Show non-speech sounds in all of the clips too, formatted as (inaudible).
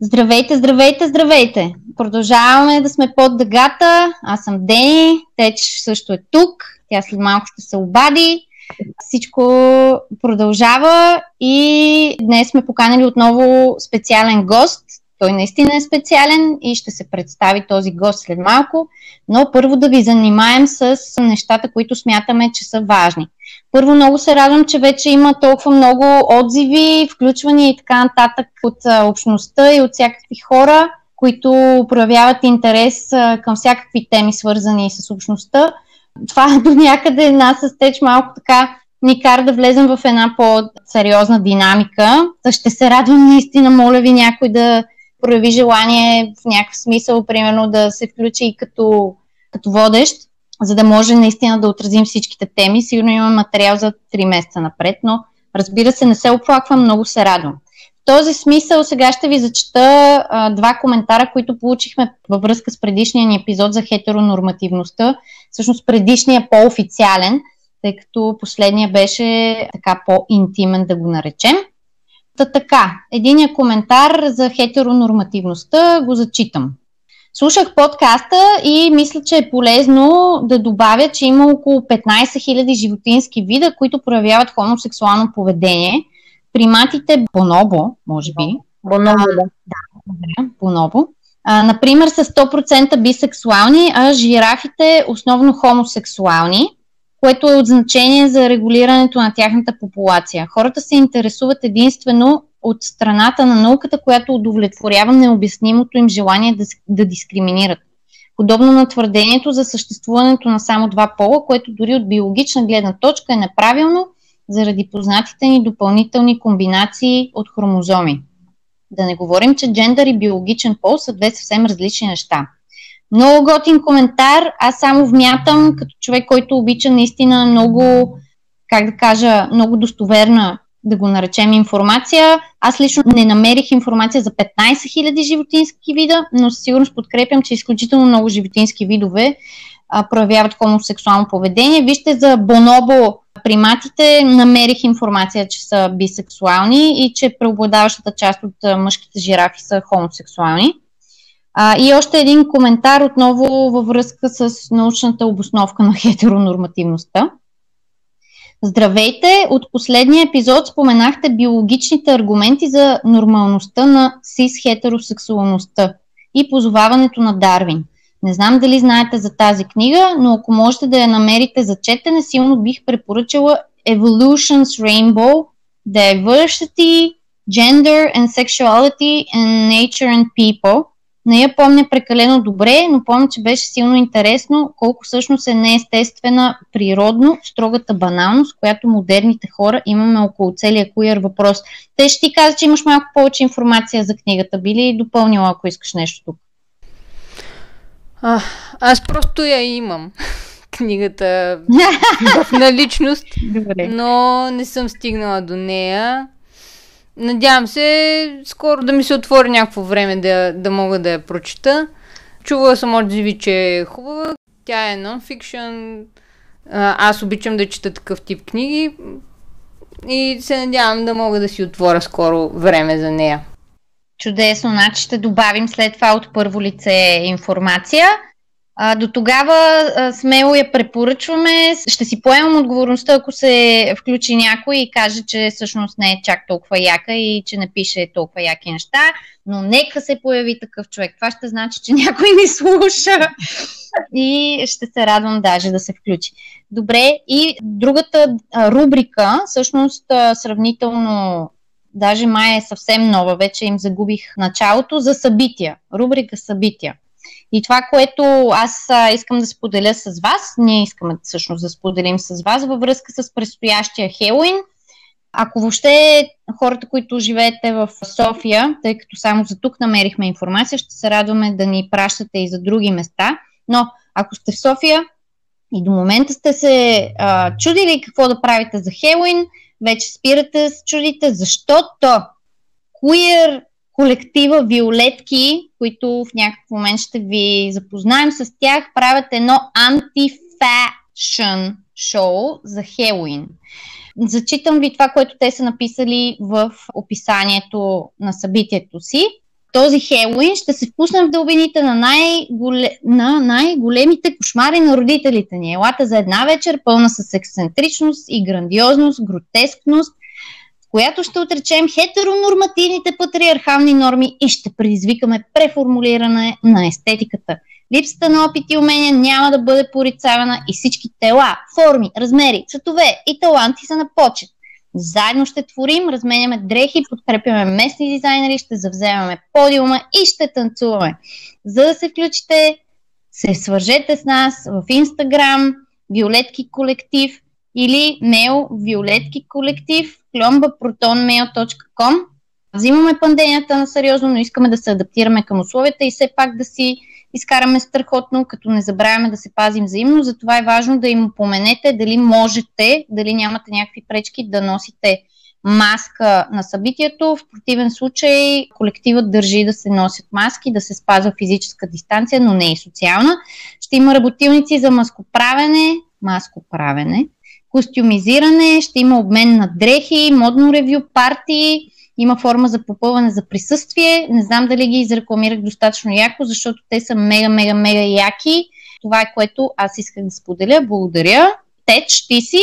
Здравейте, здравейте, здравейте! Продължаваме да сме под дъгата. Аз съм Дени, Теч също е тук. Тя след малко ще се обади. Всичко продължава и днес сме поканали отново специален гост. Той наистина е специален и ще се представи този гост след малко, но първо да ви занимаем с нещата, които смятаме, че са важни. Първо много се радвам, че вече има толкова много отзиви, включвания и така нататък от общността и от всякакви хора, които проявяват интерес към всякакви теми, свързани с общността. Това (laughs) до някъде нас с теч малко така ни кара да влезем в една по-сериозна динамика. Ще се радвам наистина, моля ви някой да прояви желание в някакъв смисъл, примерно да се включи и като, като водещ, за да може наистина да отразим всичките теми. Сигурно имам материал за 3 месеца напред, но разбира се, не се оплаквам, много се радвам. В този смисъл сега ще ви зачета а, два коментара, които получихме във връзка с предишния ни епизод за хетеронормативността. Всъщност предишния по-официален, тъй като последния беше така по-интимен да го наречем. Та така, единия коментар за хетеронормативността го зачитам. Слушах подкаста и мисля, че е полезно да добавя, че има около 15 000 животински вида, които проявяват хомосексуално поведение. Приматите бонобо, може би. Бонобо, да. Да, бонобо. А, например, са 100% бисексуални, а жирафите основно хомосексуални което е от значение за регулирането на тяхната популация. Хората се интересуват единствено от страната на науката, която удовлетворява необяснимото им желание да, да дискриминират. Подобно на твърдението за съществуването на само два пола, което дори от биологична гледна точка е неправилно, заради познатите ни допълнителни комбинации от хромозоми. Да не говорим, че джендър и биологичен пол са две съвсем различни неща. Много готин коментар. Аз само вмятам, като човек, който обича наистина много, как да кажа, много достоверна, да го наречем информация. Аз лично не намерих информация за 15 000 животински вида, но със сигурност подкрепям, че изключително много животински видове а, проявяват хомосексуално поведение. Вижте за бонобо приматите, намерих информация, че са бисексуални и че преобладаващата част от мъжките жирафи са хомосексуални. А, и още един коментар отново във връзка с научната обосновка на хетеронормативността. Здравейте! От последния епизод споменахте биологичните аргументи за нормалността на сис-хетеросексуалността и позоваването на Дарвин. Не знам дали знаете за тази книга, но ако можете да я намерите за четене, силно бих препоръчала Evolution's Rainbow Diversity, Gender and Sexuality and Nature and People – не я помня прекалено добре, но помня, че беше силно интересно колко всъщност е неестествена, природно, строгата баналност, която модерните хора имаме около целия куяр въпрос. Те ще ти каза, че имаш малко повече информация за книгата. Би ли допълнила, ако искаш нещо тук? А, аз просто я имам (laughs) книгата (laughs) в наличност, Добре. но не съм стигнала до нея. Надявам се скоро да ми се отвори някакво време да, да мога да я прочета. Чувала съм отзиви, че е хубава. Тя е нон-фикшн. Аз обичам да чета такъв тип книги и се надявам да мога да си отворя скоро време за нея. Чудесно, значи ще добавим след това от първо лице информация. А, до тогава а, смело я препоръчваме. Ще си поемам отговорността, ако се включи някой и каже, че всъщност не е чак толкова яка и че не пише толкова яки неща, но нека се появи такъв човек. Това ще значи, че (laughs) някой ни слуша и ще се радвам даже да се включи. Добре, и другата а, рубрика, всъщност а, сравнително даже май е съвсем нова, вече им загубих началото за събития. Рубрика събития. И това, което аз искам да споделя с вас, ние искаме всъщност да споделим с вас във връзка с предстоящия Хелуин. Ако въобще хората, които живеете в София, тъй като само за тук намерихме информация, ще се радваме да ни пращате и за други места. Но ако сте в София и до момента сте се а, чудили какво да правите за Хелуин, вече спирате да се чудите, защото queer колектива Виолетки, които в някакъв момент ще ви запознаем с тях, правят едно антифашън шоу за Хелуин. Зачитам ви това, което те са написали в описанието на събитието си. този Хелуин ще се впуснем в дълбините на, най-голе... на най-големите кошмари на родителите ни. Елата за една вечер, пълна с ексцентричност и грандиозност, гротескност, която ще отречем хетеронормативните патриархални норми и ще предизвикаме преформулиране на естетиката. Липсата на опит и умения няма да бъде порицавана и всички тела, форми, размери, цветове и таланти са на почет. Заедно ще творим, разменяме дрехи, подкрепяме местни дизайнери, ще завземаме подиума и ще танцуваме. За да се включите, се свържете с нас в Instagram, Виолетки колектив или мейл виолетки колектив klombaprotonmail.com Взимаме пандемията на сериозно, но искаме да се адаптираме към условията и все пак да си изкараме страхотно, като не забравяме да се пазим взаимно. Затова е важно да им упоменете дали можете, дали нямате някакви пречки да носите маска на събитието. В противен случай колективът държи да се носят маски, да се спазва физическа дистанция, но не и социална. Ще има работилници за маскоправене, маскоправене, костюмизиране, ще има обмен на дрехи, модно ревю, партии, има форма за попълване за присъствие. Не знам дали ги изрекламирах достатъчно яко, защото те са мега, мега, мега яки. Това е което аз исках да споделя. Благодаря. Теч, ти си?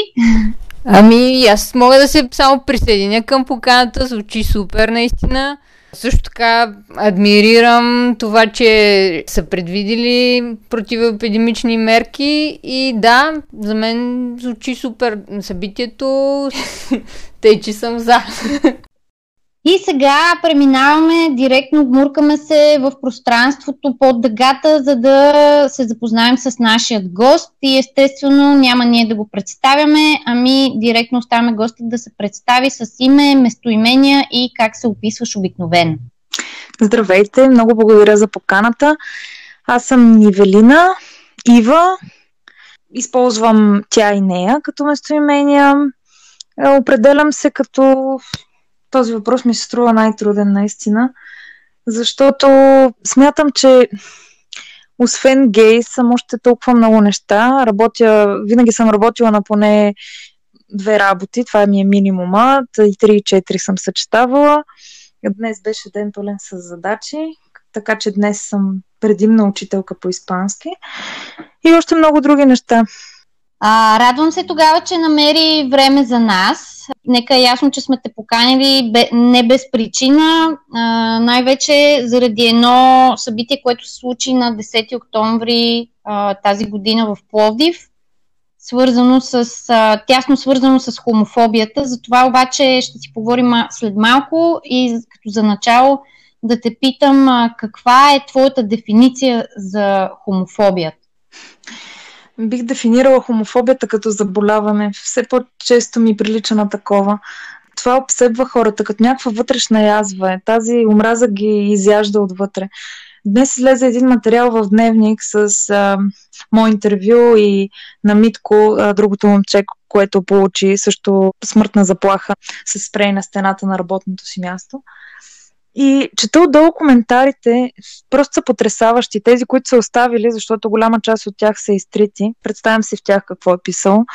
Ами, аз мога да се само присъединя към поканата. Звучи супер, наистина. Също така адмирирам това, че са предвидили противоепидемични мерки и да, за мен звучи супер събитието, (laughs) тъй че съм за. И сега преминаваме директно, гмуркаме се в пространството под дъгата, за да се запознаем с нашия гост и естествено няма ние да го представяме, ами директно оставяме госта да се представи с име, местоимения и как се описваш обикновено. Здравейте, много благодаря за поканата. Аз съм Нивелина Ива. Използвам тя и нея като местоимения. Е, определям се като този въпрос ми се струва най-труден наистина, защото смятам, че освен гей съм още толкова много неща. Работя, винаги съм работила на поне две работи, това ми е минимума, и 3 и 4 съм съчетавала. Днес беше ден пълен с задачи, така че днес съм предимна учителка по испански и още много други неща. А, радвам се тогава, че намери време за нас. Нека е ясно, че сме те поканили не без причина, а, най-вече заради едно събитие, което се случи на 10 октомври а, тази година в Пловдив, свързано с, а, тясно свързано с хомофобията. За това обаче ще си поговорим след малко и като за начало да те питам а, каква е твоята дефиниция за хомофобията? Бих дефинирала хомофобията като заболяване. Все по-често ми прилича на такова. Това обсебва хората като някаква вътрешна язва. Е. Тази омраза ги изяжда отвътре. Днес излезе един материал в дневник с а, мое интервю и на Митко, а, другото момче, което получи също смъртна заплаха с спрей на стената на работното си място. И чета отдолу коментарите, просто са потрясаващи. Тези, които са оставили, защото голяма част от тях са изтрити. Представям си в тях какво е писал.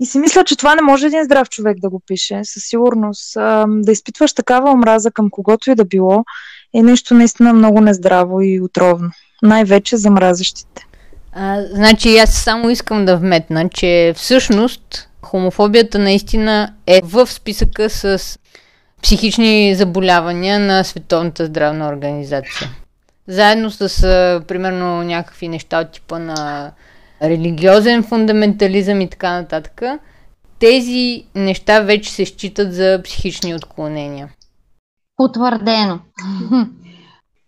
И си мисля, че това не може един здрав човек да го пише. Със сигурност. Да изпитваш такава омраза към когото и да било е нещо наистина много нездраво и отровно. Най-вече за мразещите. А, значи аз само искам да вметна, че всъщност хомофобията наистина е в списъка с психични заболявания на Световната здравна организация. Заедно с, а, примерно, някакви неща от типа на религиозен фундаментализъм и така нататък, тези неща вече се считат за психични отклонения. Потвърдено. (laughs)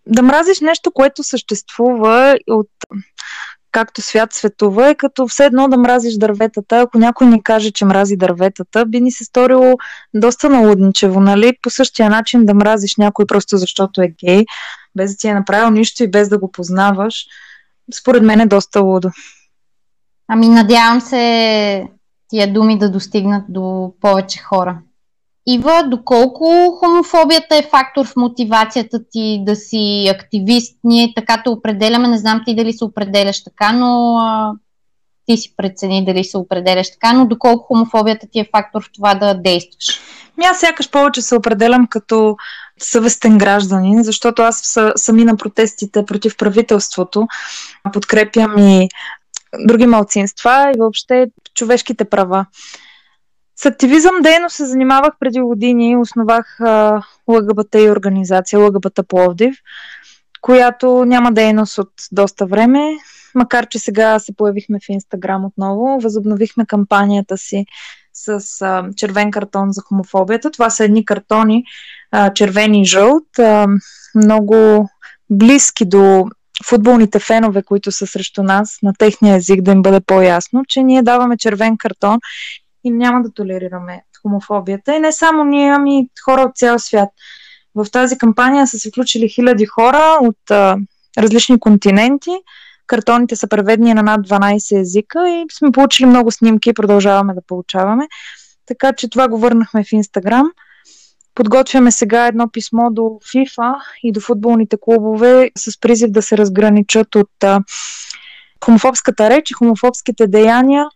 Да мразиш нещо, което съществува от както свят светува, е като все едно да мразиш дърветата. Ако някой ни каже, че мрази дърветата, би ни се сторило доста налудничево, нали? По същия начин да мразиш някой просто защото е гей, без да ти е направил нищо и без да го познаваш, според мен е доста лудо. Ами надявам се тия думи да достигнат до повече хора. Ива, доколко хомофобията е фактор в мотивацията ти да си активист? Ние така те определяме, не знам ти дали се определяш така, но а, ти си прецени дали се определяш така, но доколко хомофобията ти е фактор в това да действаш? Ми аз сякаш повече се определям като съвестен гражданин, защото аз сами на протестите против правителството подкрепям и други малцинства и въобще човешките права. С активизъм дейно се занимавах преди години. Основах ЛГБТ и организация ЛГБТ Пловдив, която няма дейност от доста време, макар че сега се появихме в Инстаграм отново. Възобновихме кампанията си с а, червен картон за хомофобията. Това са едни картони, а, червени и жълт, а, много близки до футболните фенове, които са срещу нас, на техния език да им бъде по-ясно, че ние даваме червен картон и няма да толерираме хомофобията. И не само ние, ами хора от цял свят. В тази кампания са се включили хиляди хора от а, различни континенти. Картоните са преведени на над 12 езика и сме получили много снимки и продължаваме да получаваме. Така че това го върнахме в Инстаграм. Подготвяме сега едно писмо до FIFA и до футболните клубове с призив да се разграничат от а, хомофобската реч и хомофобските деяния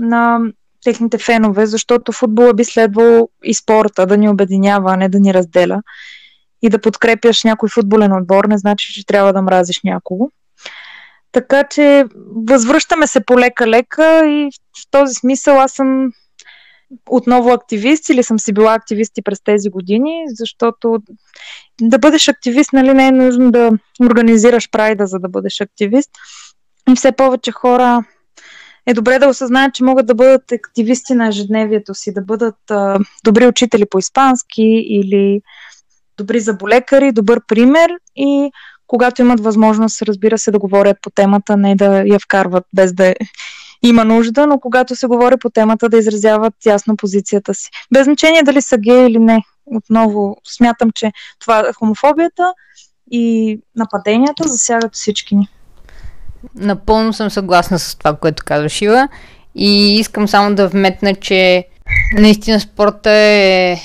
на техните фенове, защото футбола би следвало и спорта да ни обединява, а не да ни разделя. И да подкрепяш някой футболен отбор не значи, че трябва да мразиш някого. Така че възвръщаме се полека-лека и в този смисъл аз съм отново активист или съм си била активист и през тези години, защото да бъдеш активист, нали, не е нужно да организираш прайда, за да бъдеш активист. И все повече хора е добре да осъзнаят, че могат да бъдат активисти на ежедневието си, да бъдат а, добри учители по испански или добри заболекари, добър пример и когато имат възможност, разбира се, да говорят по темата, не да я вкарват без да (laughs) има нужда, но когато се говори по темата, да изразяват ясно позицията си. Без значение дали са геи или не. Отново смятам, че това е хомофобията и нападенията засягат всички ни. Напълно съм съгласна с това, което казваш, Ива. И искам само да вметна, че наистина спорта е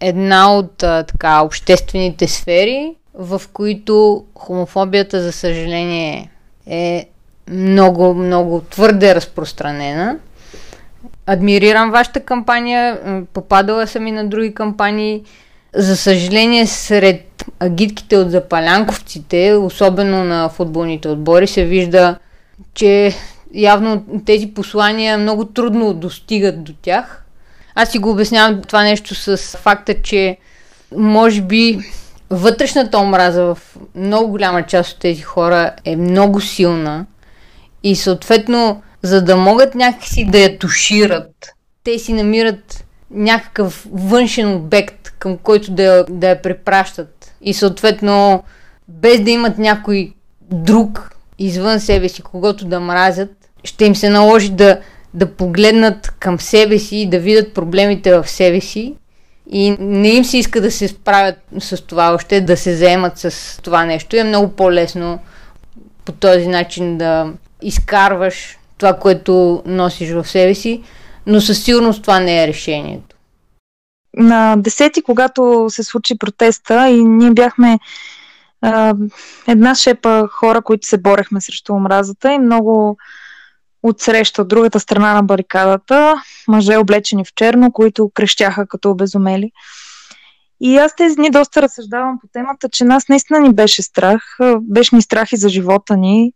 една от така обществените сфери, в които хомофобията, за съжаление, е много, много твърде разпространена. Адмирирам вашата кампания, попадала съм и на други кампании. За съжаление, сред агитките от запалянковците, особено на футболните отбори, се вижда, че явно тези послания много трудно достигат до тях. Аз си го обяснявам това нещо с факта, че може би вътрешната омраза в много голяма част от тези хора е много силна и съответно, за да могат някакси да я тушират, те си намират някакъв външен обект, към който да я, да я препращат. И съответно, без да имат някой друг извън себе си, когато да мразят, ще им се наложи да, да погледнат към себе си и да видят проблемите в себе си. И не им се иска да се справят с това, още да се заемат с това нещо. И е много по-лесно по този начин да изкарваш това, което носиш в себе си, но със сигурност това не е решението. На 10 когато се случи протеста и ние бяхме а, една шепа хора, които се борехме срещу омразата и много отсреща от другата страна на барикадата, мъже облечени в черно, които крещяха като обезумели. И аз тези дни доста разсъждавам по темата, че нас наистина ни беше страх. Беше ни страх и за живота ни.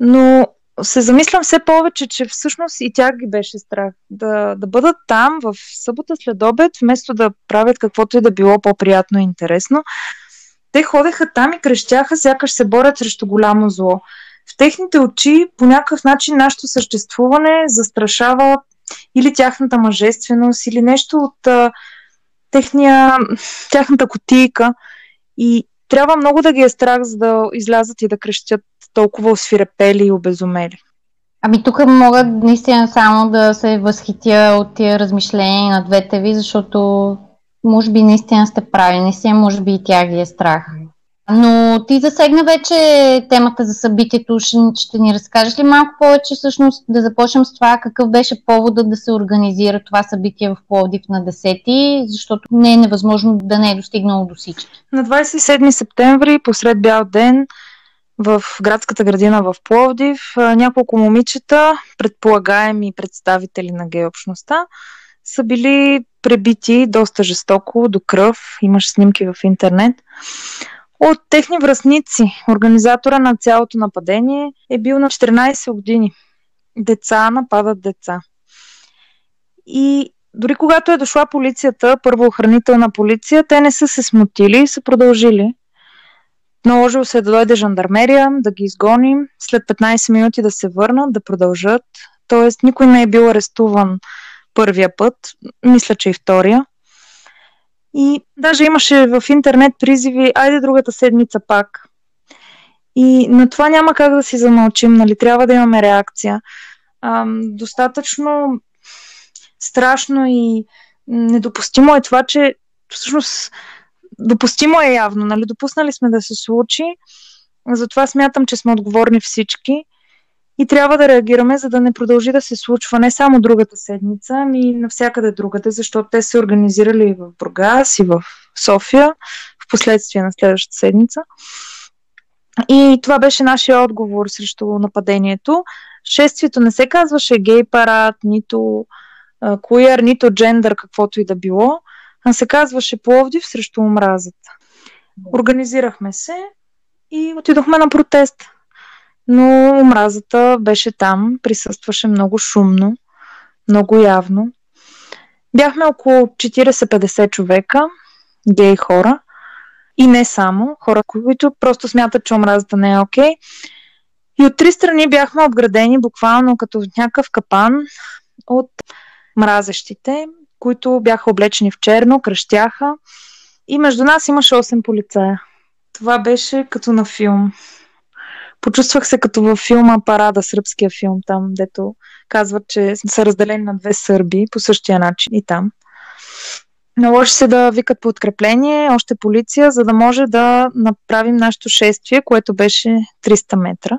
Но се замислям все повече, че всъщност и тях ги беше страх да, да бъдат там в събота след обед, вместо да правят каквото и да било по-приятно и интересно. Те ходеха там и крещяха, сякаш се борят срещу голямо зло. В техните очи по някакъв начин нашето съществуване застрашава или тяхната мъжественост, или нещо от а, техния, тяхната котийка. И трябва много да ги е страх, за да излязат и да крещят толкова освирепели и обезумели. Ами тук мога наистина само да се възхитя от тия размишления на двете ви, защото може би наистина сте прави, наистина може би и тя ги е страх. Но ти засегна вече темата за събитието. Ще, ще ни разкажеш ли малко повече, всъщност, да започнем с това какъв беше повода да се организира това събитие в Пловдив на 10, защото не е невъзможно да не е достигнало до всички. На 27 септември, посред бял ден, в градската градина в Пловдив. Няколко момичета, предполагаеми представители на гей общността, са били пребити доста жестоко, до кръв. Имаш снимки в интернет. От техни връзници, организатора на цялото нападение е бил на 14 години. Деца нападат деца. И дори когато е дошла полицията, първоохранителна полиция, те не са се смутили и са продължили. Наложило се да дойде жандармерия, да ги изгоним, след 15 минути да се върнат, да продължат. Тоест никой не е бил арестуван първия път, мисля, че и втория. И даже имаше в интернет призиви, айде другата седмица пак. И на това няма как да си замълчим, нали? Трябва да имаме реакция. Ам, достатъчно страшно и недопустимо е това, че всъщност допустимо е явно, нали? Допуснали сме да се случи. Затова смятам, че сме отговорни всички и трябва да реагираме, за да не продължи да се случва не само другата седмица, ами и навсякъде другата, защото те се организирали и в Бургас, и в София, в последствие на следващата седмица. И това беше нашия отговор срещу нападението. Шествието не се казваше гей парад, нито куер, нито джендър, каквото и да било, а се казваше Пловдив срещу омразата. Организирахме се и отидохме на протест. Но омразата беше там, присъстваше много шумно, много явно. Бяхме около 40-50 човека, гей хора, и не само, хора, които просто смятат, че омразата не е окей. Okay. И от три страни бяхме обградени буквално като в някакъв капан от мразещите, които бяха облечени в черно, кръщяха. И между нас имаше 8 полицая. Това беше като на филм. Почувствах се като във филма Парада, сръбския филм, там, дето казват, че са разделени на две сърби по същия начин и там. Наложи се да викат подкрепление, още полиция, за да може да направим нашето шествие, което беше 300 метра.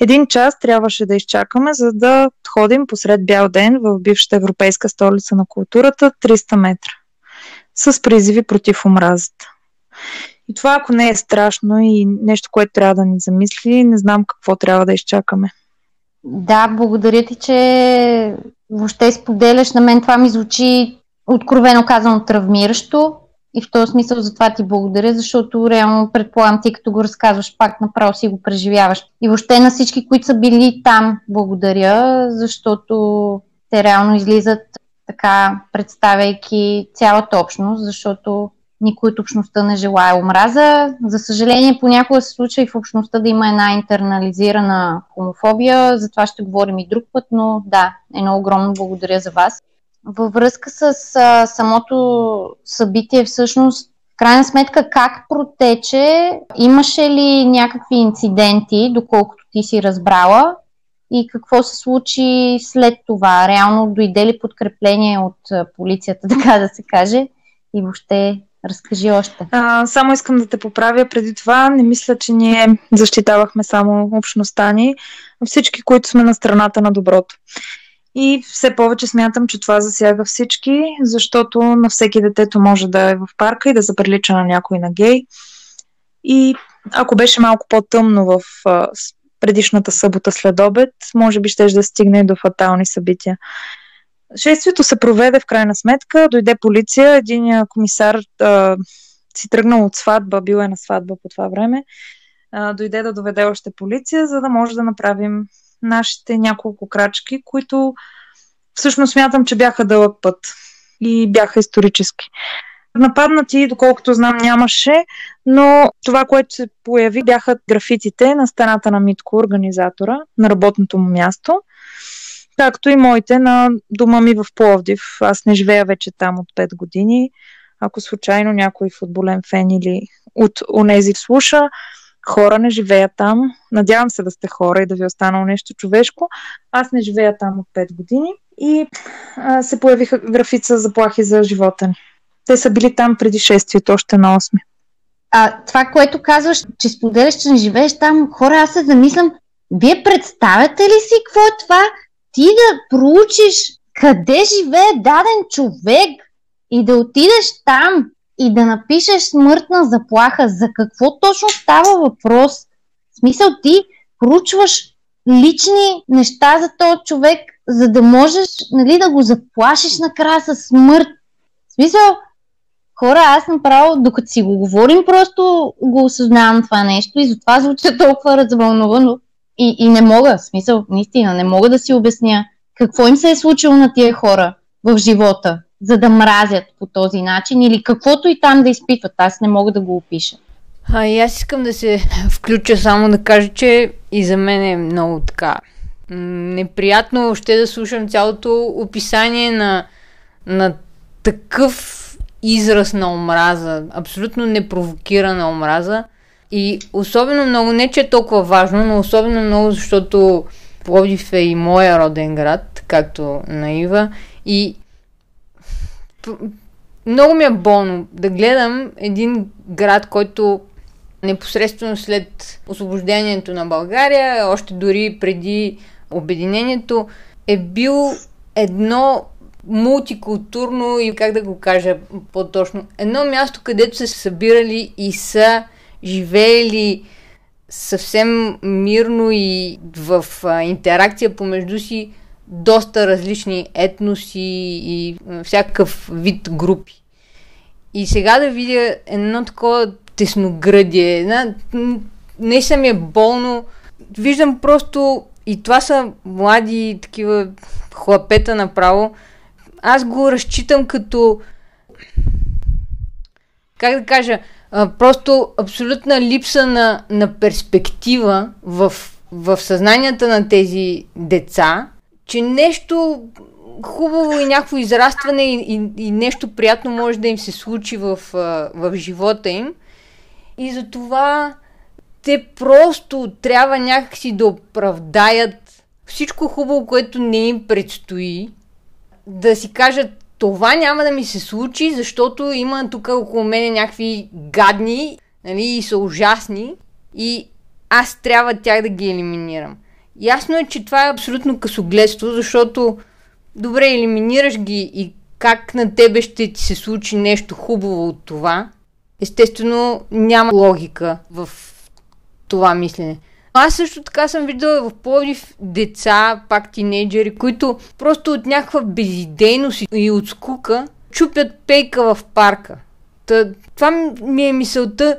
Един час трябваше да изчакаме, за да ходим посред бял ден в бившата европейска столица на културата 300 метра с призиви против омразата. И това, ако не е страшно и нещо, което трябва да ни замисли, не знам какво трябва да изчакаме. Да, благодаря ти, че въобще споделяш. На мен това ми звучи откровено казано травмиращо. И в този смисъл за това ти благодаря, защото реално предполагам ти като го разказваш пак направо си го преживяваш. И въобще на всички, които са били там, благодаря, защото те реално излизат така, представяйки цялата общност, защото никой от общността не желая омраза. За съжаление, понякога се случва и в общността да има една интернализирана хомофобия, за това ще говорим и друг път, но да, едно огромно благодаря за вас. Във връзка с а, самото събитие, всъщност, в крайна сметка, как протече? Имаше ли някакви инциденти, доколкото ти си разбрала? И какво се случи след това? Реално дойде ли подкрепление от полицията, (laughs) така да се каже? И въобще Разкажи още. А, само искам да те поправя. Преди това не мисля, че ние защитавахме само общността ни, всички, които сме на страната на доброто. И все повече смятам, че това засяга всички, защото на всеки детето може да е в парка и да заприлича на някой на гей. И ако беше малко по-тъмно в предишната събота след обед, може би ще да стигне до фатални събития. Шествието се проведе в крайна сметка, дойде полиция, един комисар а, си тръгнал от сватба, бил е на сватба по това време, а, дойде да доведе още полиция, за да може да направим нашите няколко крачки, които всъщност смятам, че бяха дълъг път и бяха исторически. Нападнати, доколкото знам, нямаше, но това, което се появи, бяха графитите на стената на Митко, организатора, на работното му място както и моите на дома ми в Пловдив. Аз не живея вече там от 5 години. Ако случайно някой футболен фен или от онези слуша, хора не живеят там. Надявам се да сте хора и да ви е останало нещо човешко. Аз не живея там от 5 години и а, се появиха графица заплахи за живота ни. Те са били там преди шествието, още на 8. А това, което казваш, че споделяш, че не живееш там, хора, аз се замислям, вие представяте ли си какво е това? ти да проучиш къде живее даден човек и да отидеш там и да напишеш смъртна заплаха, за какво точно става въпрос? В смисъл ти проучваш лични неща за този човек, за да можеш нали, да го заплашиш накрая с смърт. В смисъл, хора, аз направо, докато си го говорим, просто го осъзнавам това нещо и затова звуча толкова развълнувано и, и не мога, в смисъл, наистина, не мога да си обясня какво им се е случило на тия хора в живота, за да мразят по този начин или каквото и там да изпитват. Аз не мога да го опиша. А и аз искам да се (laughs) включа само да кажа, че и за мен е много така неприятно още да слушам цялото описание на, на такъв израз на омраза, абсолютно непровокирана омраза. И особено много, не че е толкова важно, но особено много, защото Пловдив е и моя роден град, както на Ива. И много ми е болно да гледам един град, който непосредствено след освобождението на България, още дори преди обединението, е бил едно мултикултурно и как да го кажа по-точно, едно място, където са събирали и са живеели съвсем мирно и в а, интеракция помежду си доста различни етноси и всякакъв вид групи. И сега да видя едно такова тесноградие, една, не ми е болно. Виждам просто, и това са млади такива хлапета направо, аз го разчитам като как да кажа, просто абсолютна липса на, на перспектива в, в съзнанията на тези деца, че нещо хубаво и някакво израстване и, и, и нещо приятно може да им се случи в, в живота им. И затова те просто трябва някакси да оправдаят всичко хубаво, което не им предстои, да си кажат това няма да ми се случи, защото има тук около мене някакви гадни нали, и са ужасни и аз трябва тях да ги елиминирам. Ясно е, че това е абсолютно късогледство, защото добре, елиминираш ги и как на тебе ще ти се случи нещо хубаво от това, естествено няма логика в това мислене. Аз също така съм виждала в Пловдив деца, пак тинейджери, които просто от някаква безидейност и от скука чупят пейка в парка. Та, това ми е мисълта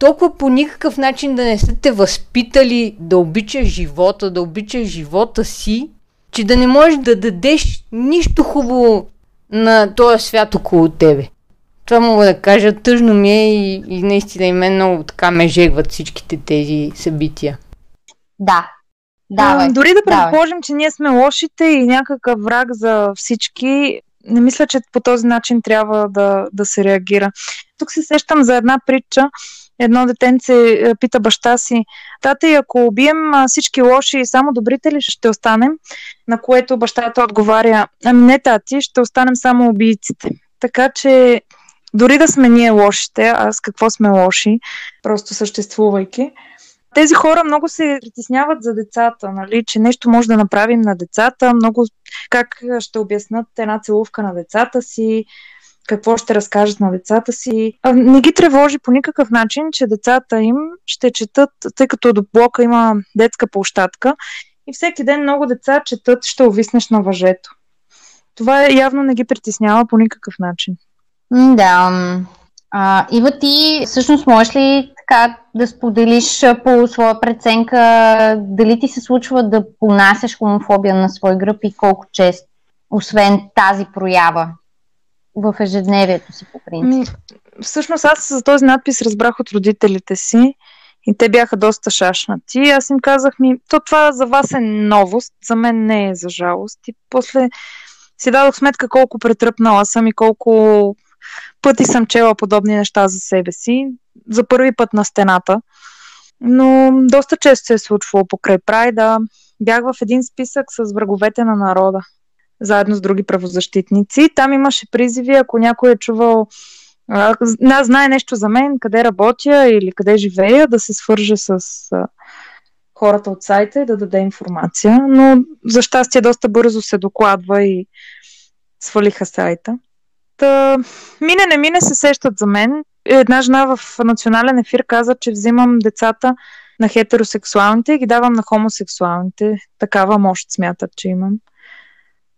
толкова по никакъв начин да не сте те възпитали да обичаш живота, да обичаш живота си, че да не можеш да дадеш нищо хубаво на този свят около тебе. Това мога да кажа, тъжно ми е и, и наистина и мен много така ме жегват всичките тези събития. Да. Давай. Дори да предположим, Давай. че ние сме лошите и някакъв враг за всички, не мисля, че по този начин трябва да, да се реагира. Тук се сещам за една притча. Едно детенце е, пита баща си, тата, ако убием всички лоши и само добрите ли ще останем? На което бащата отговаря, ами не, тати, ще останем само убийците. Така че дори да сме ние лошите, а с какво сме лоши, просто съществувайки, тези хора много се притесняват за децата, нали, че нещо може да направим на децата, много как ще обяснат една целувка на децата си, какво ще разкажат на децата си. Не ги тревожи по никакъв начин, че децата им ще четат, тъй като до блока има детска площадка и всеки ден много деца четат «Ще увиснеш на въжето». Това явно не ги притеснява по никакъв начин. Да. А, Ива, ти всъщност можеш ли така да споделиш по своя преценка дали ти се случва да понасяш хомофобия на свой гръб и колко често, освен тази проява в ежедневието си по принцип? Всъщност аз за този надпис разбрах от родителите си и те бяха доста шашнати. Аз им казах ми, то това за вас е новост, за мен не е за жалост. И после си дадох сметка колко претръпнала съм и колко пъти съм чела подобни неща за себе си. За първи път на стената. Но доста често се е случвало покрай Прайда. Бях в един списък с враговете на народа, заедно с други правозащитници. Там имаше призиви, ако някой е чувал а, знае нещо за мен, къде работя или къде живея, да се свърже с а, хората от сайта и да даде информация. Но за щастие доста бързо се докладва и свалиха сайта. Та, мине не мине се сещат за мен. Една жена в национален ефир каза, че взимам децата на хетеросексуалните и ги давам на хомосексуалните. Такава мощ смятат, че имам.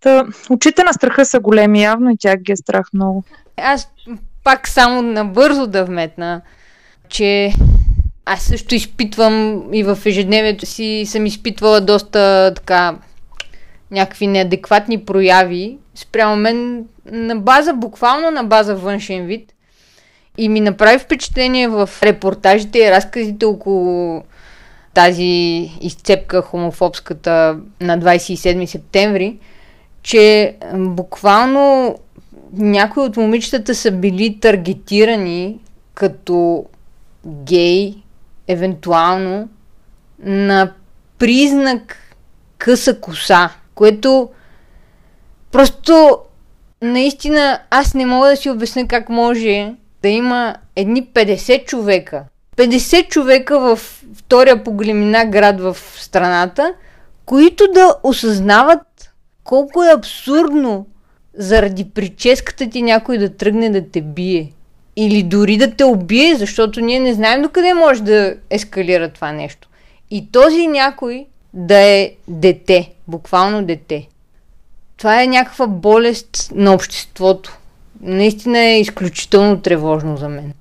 Та, очите на страха са големи, явно и тях ги е страх много. Аз пак само набързо да вметна, че аз също изпитвам и в ежедневието си съм изпитвала доста така някакви неадекватни прояви спрямо мен на база, буквално на база външен вид. И ми направи впечатление в репортажите и разказите около тази изцепка хомофобската на 27 септември, че буквално някои от момичетата са били таргетирани като гей, евентуално, на признак къса коса, което просто наистина аз не мога да си обясня как може да има едни 50 човека, 50 човека в втория по големина град в страната, които да осъзнават колко е абсурдно заради прическата ти някой да тръгне да те бие. Или дори да те убие, защото ние не знаем докъде може да ескалира това нещо. И този някой да е дете, буквално дете. Това е някаква болест на обществото. Наистина е изключително тревожно за мен.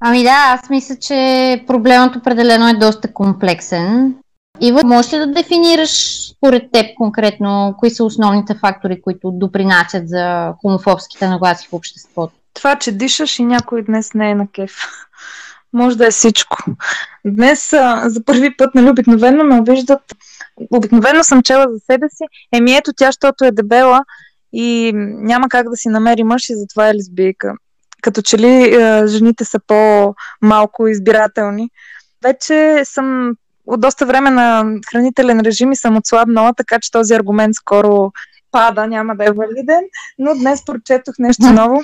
Ами да, аз мисля, че проблемът определено е доста комплексен. Ива, можеш ли да дефинираш според теб конкретно кои са основните фактори, които допринасят за хомофобските нагласи в обществото? Това, че дишаш и някой днес не е на кеф. (laughs) Може да е всичко. Днес а, за първи път, нали, обикновено ме обиждат. Обикновено съм чела за себе си. Еми ето тя, защото е дебела и няма как да си намери мъж и затова е лесбийка. Като че ли а, жените са по-малко избирателни. Вече съм от доста време на хранителен режим и съм отслабнала, така че този аргумент скоро пада, няма да е валиден, но днес прочетох нещо ново.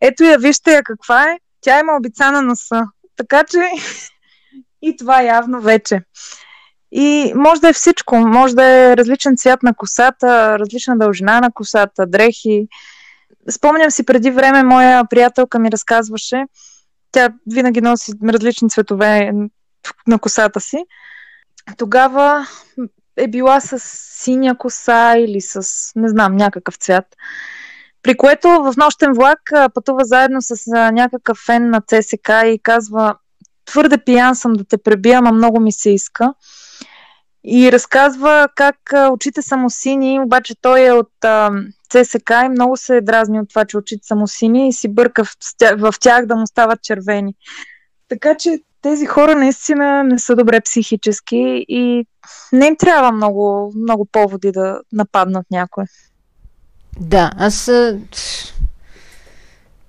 Ето я, вижте я каква е. Тя има обица на носа. Така че (laughs) и това явно вече. И може да е всичко. Може да е различен цвят на косата, различна дължина на косата, дрехи. Спомням си преди време, моя приятелка ми разказваше, тя винаги носи различни цветове на косата си. Тогава е била с синя коса или с, не знам, някакъв цвят. При което в нощен влак пътува заедно с някакъв фен на ЦСК и казва твърде пиян съм да те пребия, ама много ми се иска. И разказва как очите са му сини, обаче той е от а, ЦСК и много се дразни от това, че очите са му сини и си бърка в, в тях да му стават червени. Така че тези хора наистина не са добре психически и не им трябва много, много поводи да нападнат някой. Да, аз...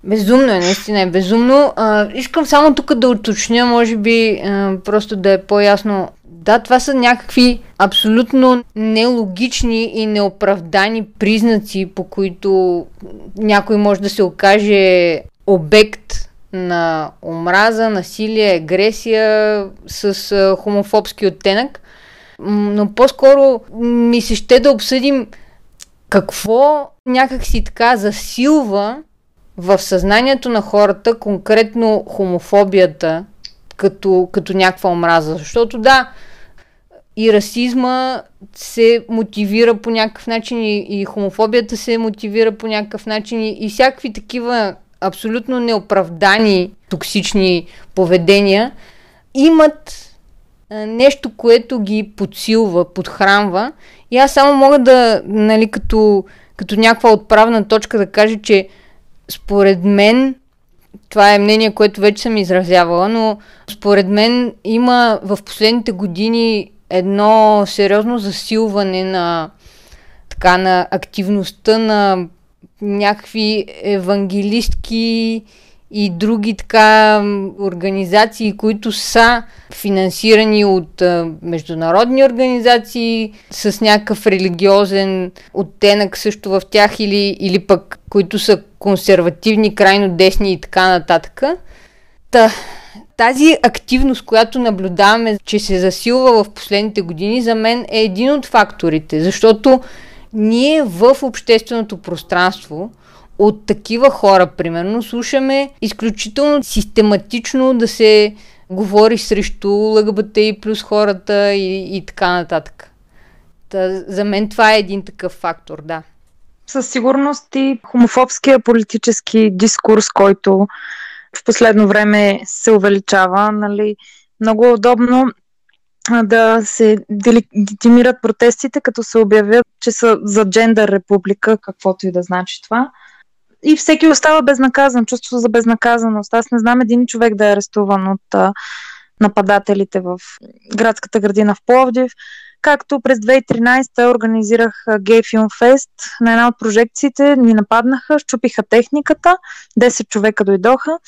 Безумно е, наистина е безумно. А, искам само тук да уточня, може би, а, просто да е по-ясно. Да, това са някакви абсолютно нелогични и неоправдани признаци, по които някой може да се окаже обект на омраза, насилие, агресия с хомофобски оттенък. Но по-скоро ми се ще да обсъдим какво някак си така засилва в съзнанието на хората, конкретно хомофобията, като, като някаква омраза. Защото да, и расизма се мотивира по някакъв начин, и, и хомофобията се мотивира по някакъв начин, и, и всякакви такива абсолютно неоправдани токсични поведения имат нещо, което ги подсилва, подхранва. И аз само мога да, нали, като, като някаква отправна точка да кажа, че според мен, това е мнение, което вече съм изразявала, но според мен има в последните години едно сериозно засилване на така на активността на някакви евангелистки и други така организации, които са финансирани от а, международни организации с някакъв религиозен оттенък също в тях или, или пък които са консервативни, крайно десни и така нататък. Та, тази активност, която наблюдаваме, че се засилва в последните години, за мен е един от факторите, защото ние в общественото пространство от такива хора, примерно, слушаме изключително систематично да се говори срещу ЛГБТ и плюс хората и, и така нататък. Та, за мен това е един такъв фактор, да. Със сигурност и хомофобския политически дискурс, който в последно време се увеличава. Нали? Много удобно да се легитимират протестите, като се обявят, че са за джендър република, каквото и да значи това. И всеки остава безнаказан, чувство за безнаказаност. Аз не знам един човек да е арестуван от нападателите в градската градина в Пловдив. Както през 2013 организирах Гей Филм Фест на една от прожекциите, ни нападнаха, щупиха техниката, 10 човека дойдоха,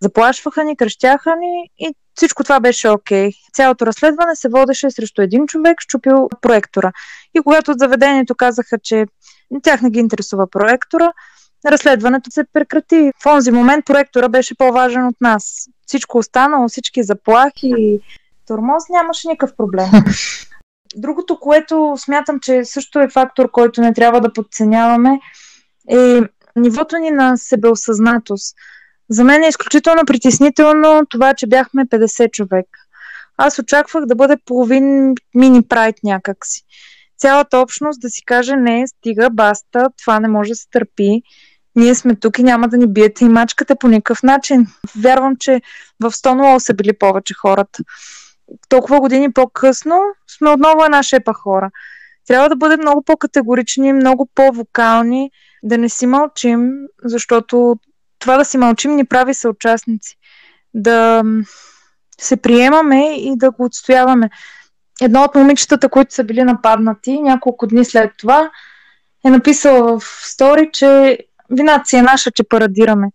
заплашваха ни, кръщяха ни и всичко това беше окей. Okay. Цялото разследване се водеше срещу един човек, щупил проектора. И когато от заведението казаха, че тях не ги интересува проектора, разследването се прекрати. В онзи момент проектора беше по-важен от нас. Всичко останало, всички заплахи и тормоз нямаше никакъв проблем. (laughs) Другото, което смятам, че също е фактор, който не трябва да подценяваме, е нивото ни на себеосъзнатост. За мен е изключително притеснително това, че бяхме 50 човека. Аз очаквах да бъде половин мини прайд някакси. Цялата общност да си каже не, стига, баста, това не може да се търпи. Ние сме тук и няма да ни биете и мачкате по никакъв начин. Вярвам, че в Стонуол са били повече хората. Толкова години по-късно сме отново една шепа хора. Трябва да бъдем много по-категорични, много по-вокални, да не си мълчим, защото това да си мълчим ни прави съучастници. Да се приемаме и да го отстояваме. Едно от момичетата, които са били нападнати, няколко дни след това, е написала в стори, че вината си е наша, че парадираме.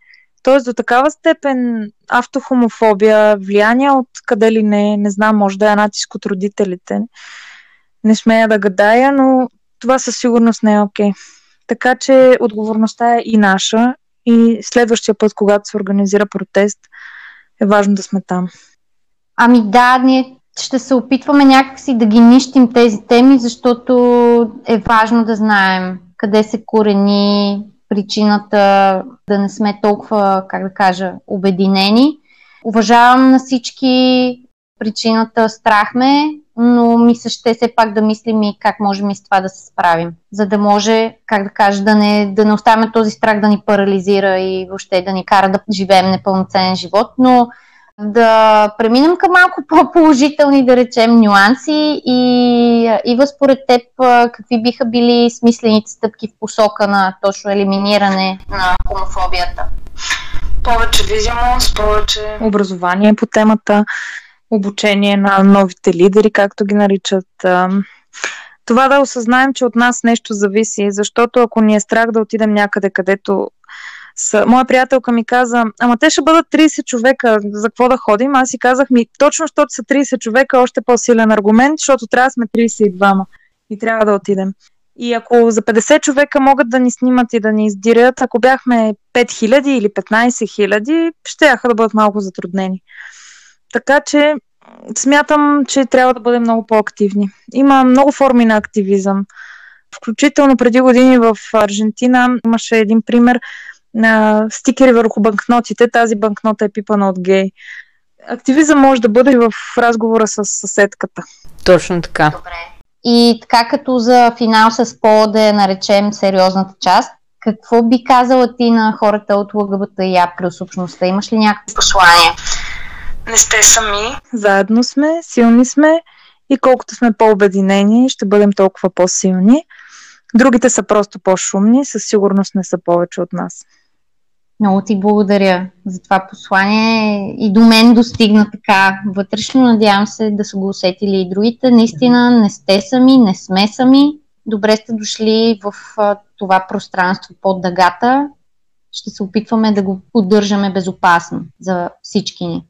Тоест до такава степен автохомофобия, влияние от къде ли не, не знам, може да е натиск от родителите. Не смея да гадая, но това със сигурност не е окей. Така че отговорността е и наша и следващия път, когато се организира протест, е важно да сме там. Ами да, ние ще се опитваме някакси да ги нищим тези теми, защото е важно да знаем къде се корени причината да не сме толкова, как да кажа, обединени. Уважавам на всички причината страх ме, но ми се ще все пак да мислим и как можем и с това да се справим. За да може, как да кажа, да не, да не оставяме този страх да ни парализира и въобще да ни кара да живеем непълноценен живот, но да преминем към малко по-положителни, да речем, нюанси и, и възпоред теб какви биха били смислените стъпки в посока на точно елиминиране на хомофобията? Повече видимост, повече образование по темата, обучение на новите лидери, както ги наричат. Това да осъзнаем, че от нас нещо зависи, защото ако ни е страх да отидем някъде, където са... Моя приятелка ми каза, ама те ще бъдат 30 човека, за какво да ходим? Аз си казах ми, точно защото са 30 човека, още по-силен аргумент, защото трябва да сме 32 и трябва да отидем. И ако за 50 човека могат да ни снимат и да ни издирят, ако бяхме 5000 или 15 000, ще да бъдат малко затруднени. Така че смятам, че трябва да бъдем много по-активни. Има много форми на активизъм. Включително преди години в Аржентина имаше един пример на стикери върху банкнотите. Тази банкнота е пипана от гей. Активизъм може да бъде в разговора с съседката. Точно така. Добре. И така като за финал с по да я наречем сериозната част, какво би казала ти на хората от ЛГБТ и плюс общността? Имаш ли някакво послание? Не сте сами. Заедно сме, силни сме и колкото сме по-обединени, ще бъдем толкова по-силни. Другите са просто по-шумни, със сигурност не са повече от нас. Много ти благодаря за това послание и до мен достигна така вътрешно. Надявам се да са го усетили и другите. Наистина не сте сами, не сме сами. Добре сте дошли в това пространство под дъгата. Ще се опитваме да го поддържаме безопасно за всички ни.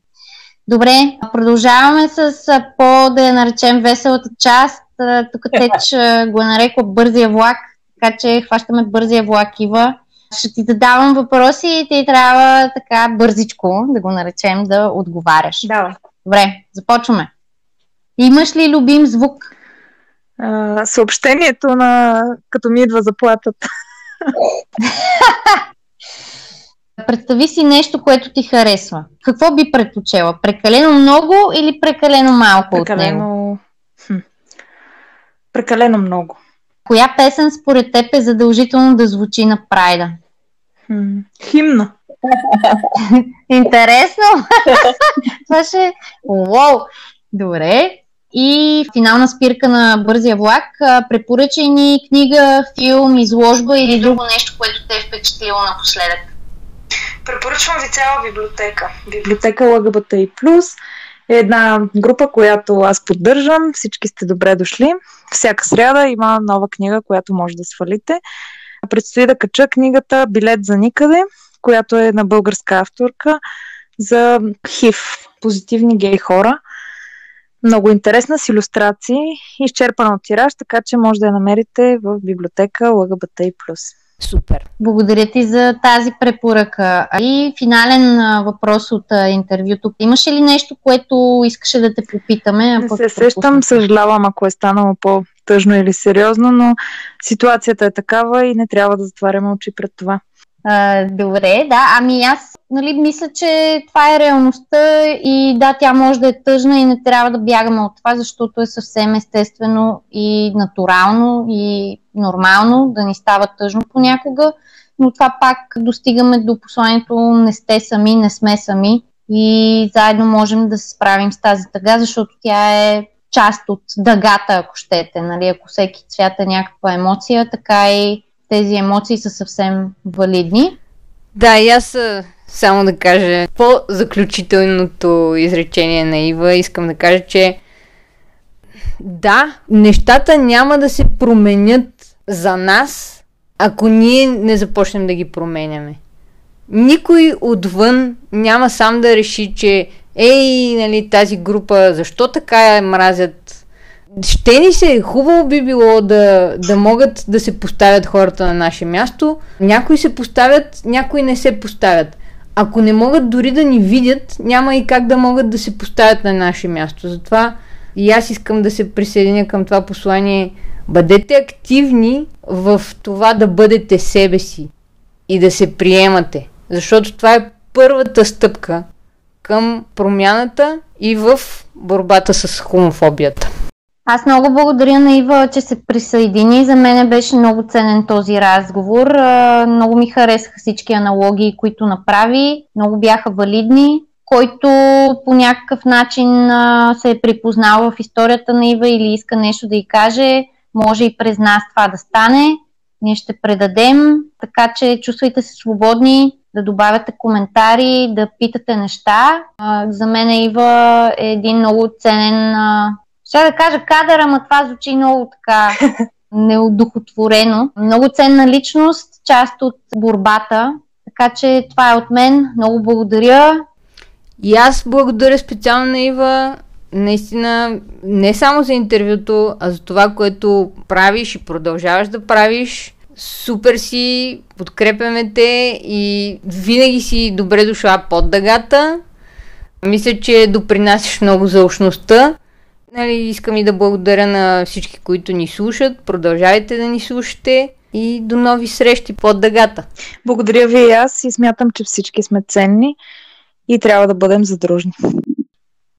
Добре, продължаваме с по, да я наречем, веселата част. Тук Теч го е нарекла бързия влак, така че хващаме бързия влак, Ива. Ще ти задавам въпроси и ти трябва така бързичко, да го наречем, да отговаряш. Да. Добре, започваме. Имаш ли любим звук? А, съобщението на като ми идва заплатата. (laughs) Представи си нещо, което ти харесва. Какво би предпочела? Прекалено много или прекалено малко прекалено... от него? Прекалено много. Коя песен според теб е задължително да звучи на прайда? Хм. Химна. (laughs) Интересно. (laughs) Това ще... Уау! Добре. И финална спирка на бързия влак. Препоръчай ни книга, филм, изложба или друго нещо, което те е впечатлило напоследък. Препоръчвам ви цяла библиотека. Библиотека ЛГБТ и Плюс е една група, която аз поддържам. Всички сте добре дошли. Всяка сряда има нова книга, която може да свалите. Предстои да кача книгата Билет за никъде, която е на българска авторка за ХИВ, позитивни гей хора. Много интересна с иллюстрации, изчерпана от тираж, така че може да я намерите в библиотека ЛГБТ и. Супер. Благодаря ти за тази препоръка. И финален въпрос от интервюто. Имаше ли нещо, което искаше да те попитаме? Не се сещам, съжалявам, ако е станало по-тъжно или сериозно, но ситуацията е такава и не трябва да затваряме очи пред това. А, добре, да. Ами аз нали, мисля, че това е реалността и да, тя може да е тъжна и не трябва да бягаме от това, защото е съвсем естествено и натурално и нормално да ни става тъжно понякога, но това пак достигаме до посланието не сте сами, не сме сами и заедно можем да се справим с тази тъга, защото тя е част от дъгата, ако щете. Нали? Ако всеки цвят е някаква емоция, така и тези емоции са съвсем валидни. Да, и аз само да кажа по заключителното изречение на Ива, искам да кажа, че да, нещата няма да се променят за нас, ако ние не започнем да ги променяме. Никой отвън няма сам да реши, че ей, нали, тази група, защо така мразят ще ни се, хубаво би било да, да могат да се поставят хората на наше място. Някои се поставят, някои не се поставят. Ако не могат дори да ни видят, няма и как да могат да се поставят на наше място. Затова и аз искам да се присъединя към това послание. Бъдете активни в това да бъдете себе си и да се приемате. Защото това е първата стъпка към промяната и в борбата с хомофобията. Аз много благодаря на Ива, че се присъедини. За мен беше много ценен този разговор. Много ми харесаха всички аналогии, които направи. Много бяха валидни. Който по някакъв начин се е припознал в историята на Ива или иска нещо да й каже, може и през нас това да стане. Ние ще предадем, така че чувствайте се свободни да добавяте коментари, да питате неща. За мен Ива е един много ценен ще да кажа кадър, ама това звучи много така (laughs) неодухотворено. Много ценна личност, част от борбата. Така че това е от мен. Много благодаря. И аз благодаря специално на Ива. Наистина, не само за интервюто, а за това, което правиш и продължаваш да правиш. Супер си, подкрепяме те и винаги си добре дошла под дъгата. Мисля, че допринасяш много за общността. Нали, искам и да благодаря на всички, които ни слушат. Продължавайте да ни слушате и до нови срещи под дъгата. Благодаря ви и аз и смятам, че всички сме ценни и трябва да бъдем задружни.